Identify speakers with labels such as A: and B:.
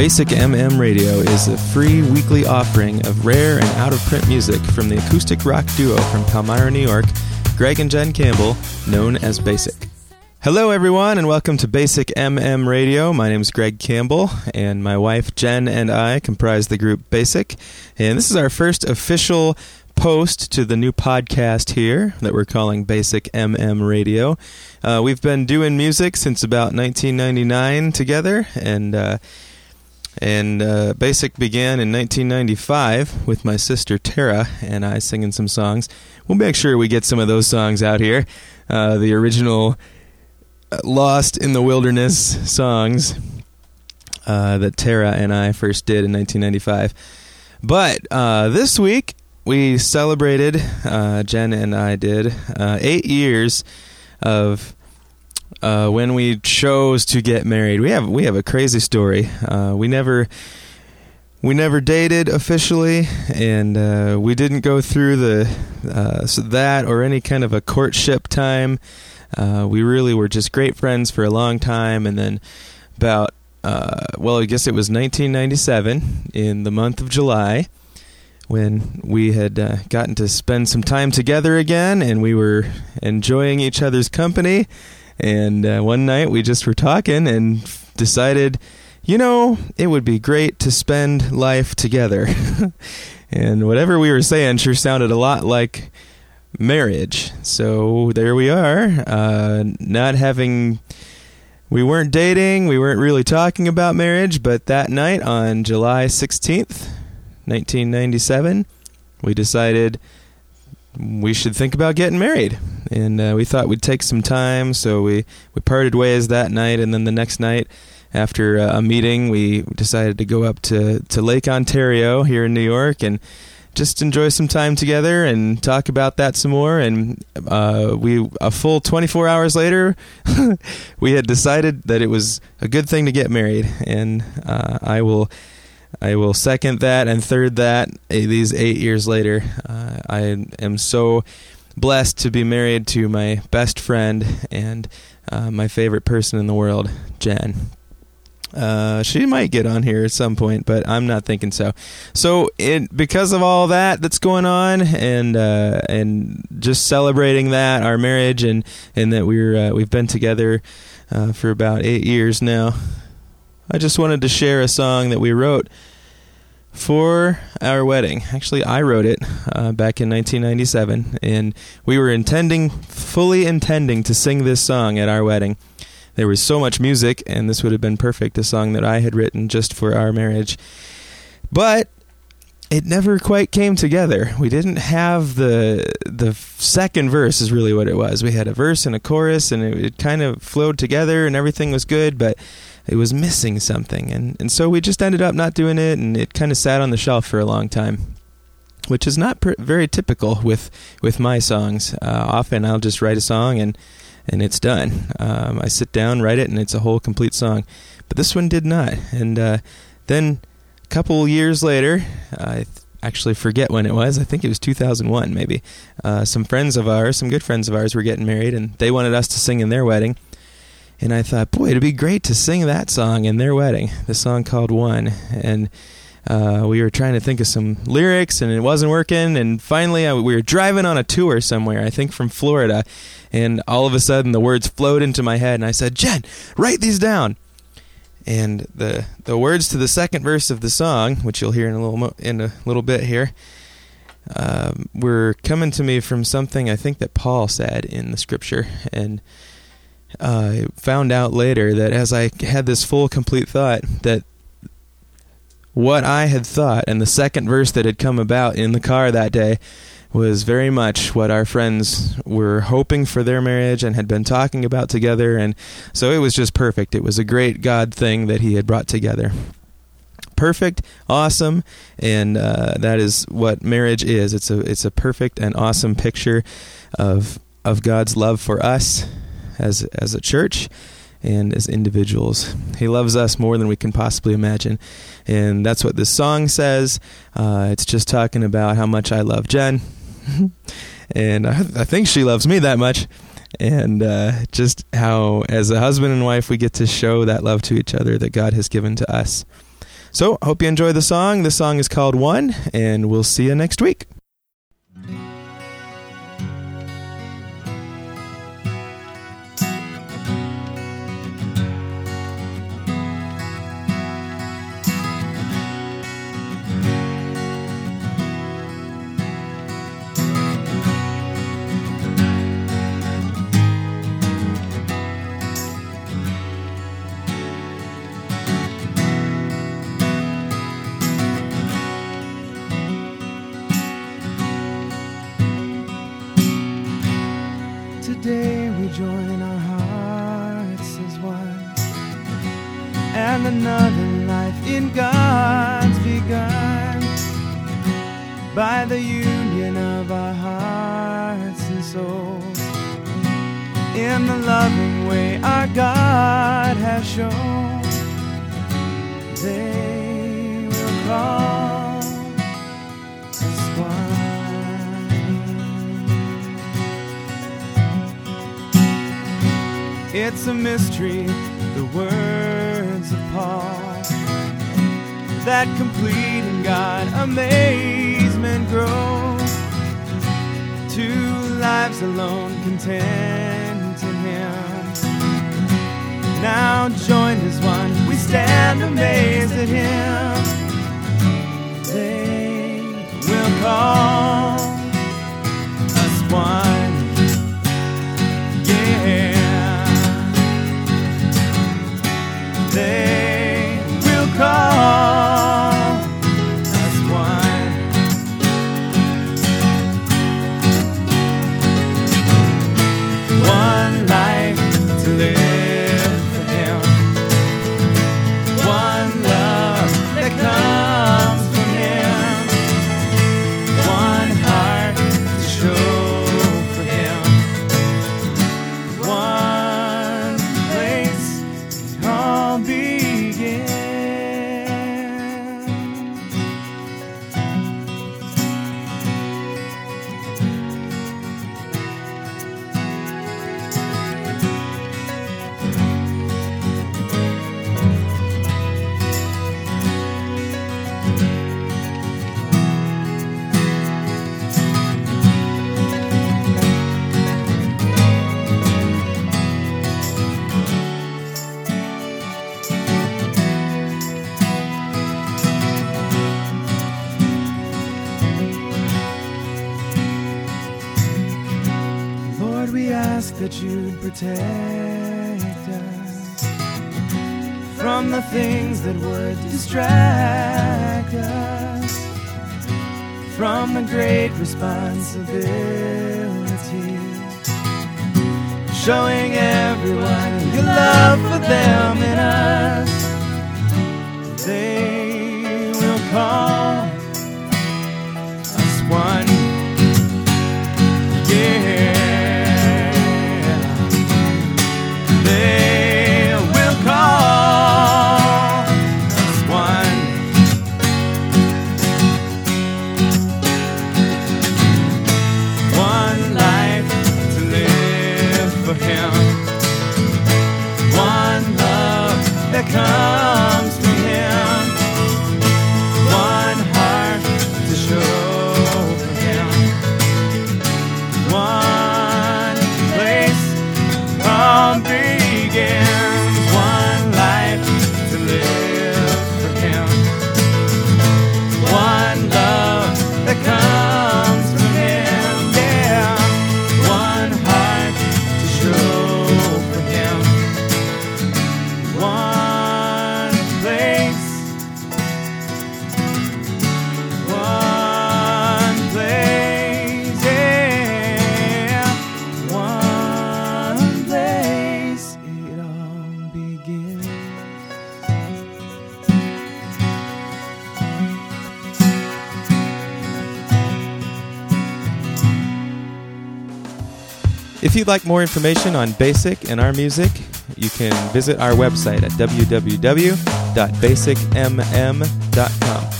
A: Basic MM Radio is a free weekly offering of rare and out of print music from the acoustic rock duo from Palmyra, New York, Greg and Jen Campbell, known as Basic. Hello, everyone, and welcome to Basic MM Radio. My name is Greg Campbell, and my wife Jen and I comprise the group Basic. And this is our first official post to the new podcast here that we're calling Basic MM Radio. Uh, we've been doing music since about 1999 together, and uh, and uh, Basic began in 1995 with my sister Tara and I singing some songs. We'll make sure we get some of those songs out here. Uh, the original uh, Lost in the Wilderness songs uh, that Tara and I first did in 1995. But uh, this week we celebrated, uh, Jen and I did, eight years of uh, when we chose to get married. We have we have a crazy story. Uh, we never we never dated officially, and uh, we didn't go through the uh, so that or any kind of a courtship time. Uh, we really were just great friends for a long time, and then about uh, well, I guess it was 1997 in the month of July when we had uh, gotten to spend some time together again, and we were enjoying each other's company and uh, one night we just were talking and decided, you know, it would be great to spend life together. and whatever we were saying sure sounded a lot like marriage. So there we are, uh, not having. We weren't dating, we weren't really talking about marriage, but that night on July 16th, 1997, we decided we should think about getting married. And uh, we thought we'd take some time, so we, we parted ways that night. And then the next night, after uh, a meeting, we decided to go up to, to Lake Ontario here in New York and just enjoy some time together and talk about that some more. And uh, we, a full 24 hours later, we had decided that it was a good thing to get married. And uh, I will I will second that and third that. Eh, these eight years later, uh, I am so blessed to be married to my best friend and uh, my favorite person in the world, Jen. Uh, she might get on here at some point, but I'm not thinking so. So, it, because of all that that's going on, and uh, and just celebrating that our marriage, and and that we're uh, we've been together uh, for about eight years now, I just wanted to share a song that we wrote for our wedding. Actually, I wrote it uh, back in 1997, and we were intending, fully intending to sing this song at our wedding. There was so much music, and this would have been perfect, a song that I had written just for our marriage. But it never quite came together. We didn't have the the second verse is really what it was. We had a verse and a chorus, and it, it kind of flowed together, and everything was good, but it was missing something, and and so we just ended up not doing it, and it kind of sat on the shelf for a long time, which is not pr- very typical with with my songs. Uh, often I'll just write a song and and it's done. Um, I sit down, write it, and it's a whole complete song. But this one did not, and uh, then a couple years later, I. Th- actually forget when it was. I think it was 2001, maybe. Uh, some friends of ours, some good friends of ours, were getting married, and they wanted us to sing in their wedding. And I thought, boy, it'd be great to sing that song in their wedding, the song called One. And uh, we were trying to think of some lyrics and it wasn't working. And finally, I, we were driving on a tour somewhere, I think from Florida. And all of a sudden, the words flowed into my head. And I said, Jen, write these down. And the the words to the second verse of the song, which you'll hear in a little mo- in a little bit here, um, were coming to me from something I think that Paul said in the scripture. And uh, found out later that as I had this full, complete thought, that what I had thought and the second verse that had come about in the car that day was very much what our friends were hoping for their marriage and had been talking about together. And so it was just perfect. It was a great God thing that He had brought together. Perfect, awesome, and uh, that is what marriage is. It's a it's a perfect and awesome picture of of God's love for us as as a church and as individuals. He loves us more than we can possibly imagine. And that's what this song says. Uh, it's just talking about how much I love Jen. and I, I, think she loves me that much. And uh, just how, as a husband and wife, we get to show that love to each other that God has given to us. So, hope you enjoy the song. The song is called One, and we'll see you next week.
B: Join our hearts as one, and another life in God's begun. By the union of our hearts and souls. In the loving way our God has shown. They will call It's a mystery, the words of Paul, that complete in God amazement grows. Two lives alone, content in Him. Now joined as one, we stand amazed at Him. They will call us one. That you'd protect us from the things that would distract us from the great responsibility showing everyone your love for them and us. They will call
A: If you'd like more information on Basic and our music, you can visit our website at www.basicmm.com.